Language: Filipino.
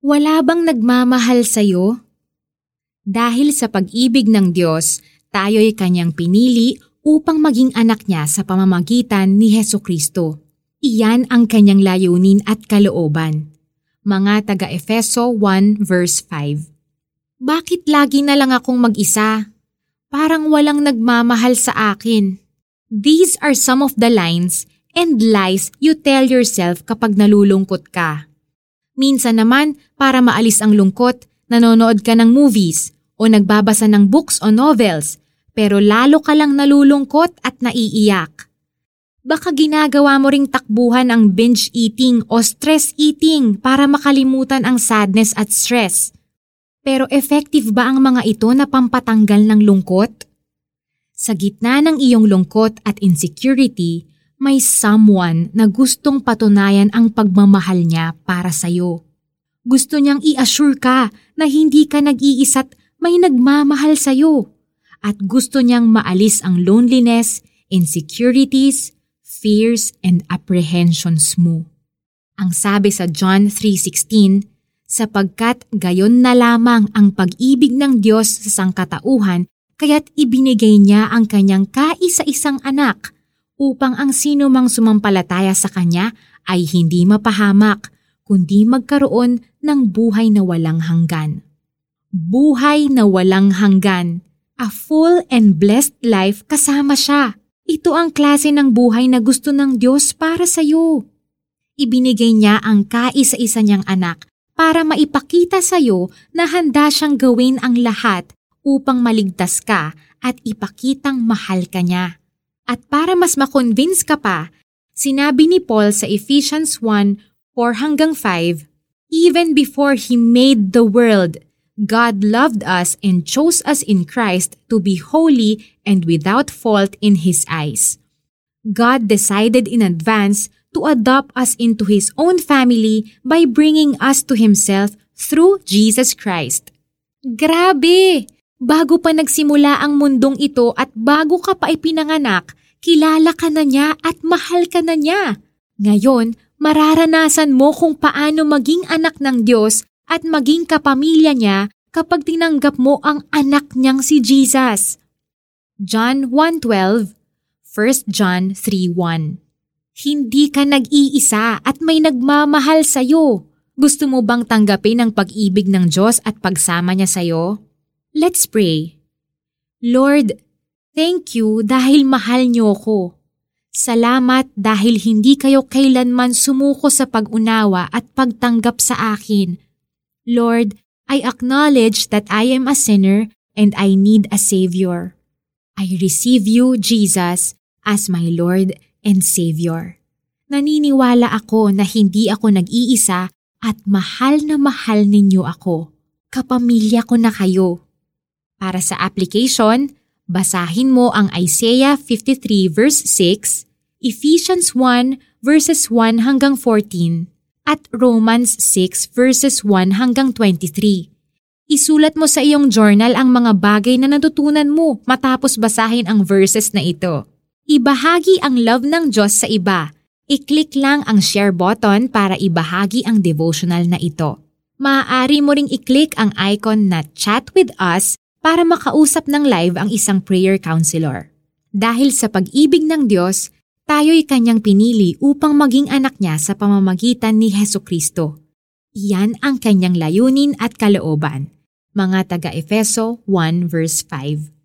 Wala bang nagmamahal sa'yo? Dahil sa pag-ibig ng Diyos, tayo'y kanyang pinili upang maging anak niya sa pamamagitan ni Heso Kristo. Iyan ang kanyang layunin at kalooban. Mga taga-Efeso 1 verse 5 Bakit lagi na lang akong mag-isa? Parang walang nagmamahal sa akin. These are some of the lines and lies you tell yourself kapag nalulungkot ka. Minsan naman, para maalis ang lungkot, nanonood ka ng movies o nagbabasa ng books o novels, pero lalo ka lang nalulungkot at naiiyak. Baka ginagawa mo ring takbuhan ang binge eating o stress eating para makalimutan ang sadness at stress. Pero effective ba ang mga ito na pampatanggal ng lungkot? Sa gitna ng iyong lungkot at insecurity, may someone na gustong patunayan ang pagmamahal niya para sa'yo. Gusto niyang i-assure ka na hindi ka nag-iisa't may nagmamahal sa'yo. At gusto niyang maalis ang loneliness, insecurities, fears, and apprehensions mo. Ang sabi sa John 3.16, sapagkat gayon na lamang ang pag-ibig ng Diyos sa sangkatauhan, kaya't ibinigay niya ang kanyang kaisa-isang anak – upang ang sino mang sumampalataya sa Kanya ay hindi mapahamak, kundi magkaroon ng buhay na walang hanggan. Buhay na walang hanggan. A full and blessed life kasama siya. Ito ang klase ng buhay na gusto ng Diyos para sa iyo. Ibinigay niya ang kaisa-isa niyang anak para maipakita sa iyo na handa siyang gawin ang lahat upang maligtas ka at ipakitang mahal ka niya. At para mas makonvince ka pa, sinabi ni Paul sa Ephesians 1, 4 hanggang 5, Even before He made the world, God loved us and chose us in Christ to be holy and without fault in His eyes. God decided in advance to adopt us into His own family by bringing us to Himself through Jesus Christ. Grabe! Bago pa nagsimula ang mundong ito at bago ka pa ipinanganak, kilala ka na niya at mahal ka na niya. Ngayon, mararanasan mo kung paano maging anak ng Diyos at maging kapamilya niya kapag tinanggap mo ang anak niyang si Jesus. John 1.12 1 John 3.1 Hindi ka nag-iisa at may nagmamahal sa'yo. Gusto mo bang tanggapin ang pag-ibig ng Diyos at pagsama niya sa'yo? Let's pray. Lord, Thank you dahil mahal niyo ko. Salamat dahil hindi kayo kailanman sumuko sa pag-unawa at pagtanggap sa akin. Lord, I acknowledge that I am a sinner and I need a Savior. I receive you, Jesus, as my Lord and Savior. Naniniwala ako na hindi ako nag-iisa at mahal na mahal ninyo ako. Kapamilya ko na kayo. Para sa application, Basahin mo ang Isaiah 53 verse 6, Ephesians 1 verses 1 hanggang 14, at Romans 6 verses 1 hanggang 23. Isulat mo sa iyong journal ang mga bagay na natutunan mo matapos basahin ang verses na ito. Ibahagi ang love ng Diyos sa iba. I-click lang ang share button para ibahagi ang devotional na ito. Maaari mo ring i-click ang icon na chat with us para makausap ng live ang isang prayer counselor. Dahil sa pag-ibig ng Diyos, tayo'y kanyang pinili upang maging anak niya sa pamamagitan ni Heso Kristo. Iyan ang kanyang layunin at kalooban. Mga taga-Efeso 1 verse 5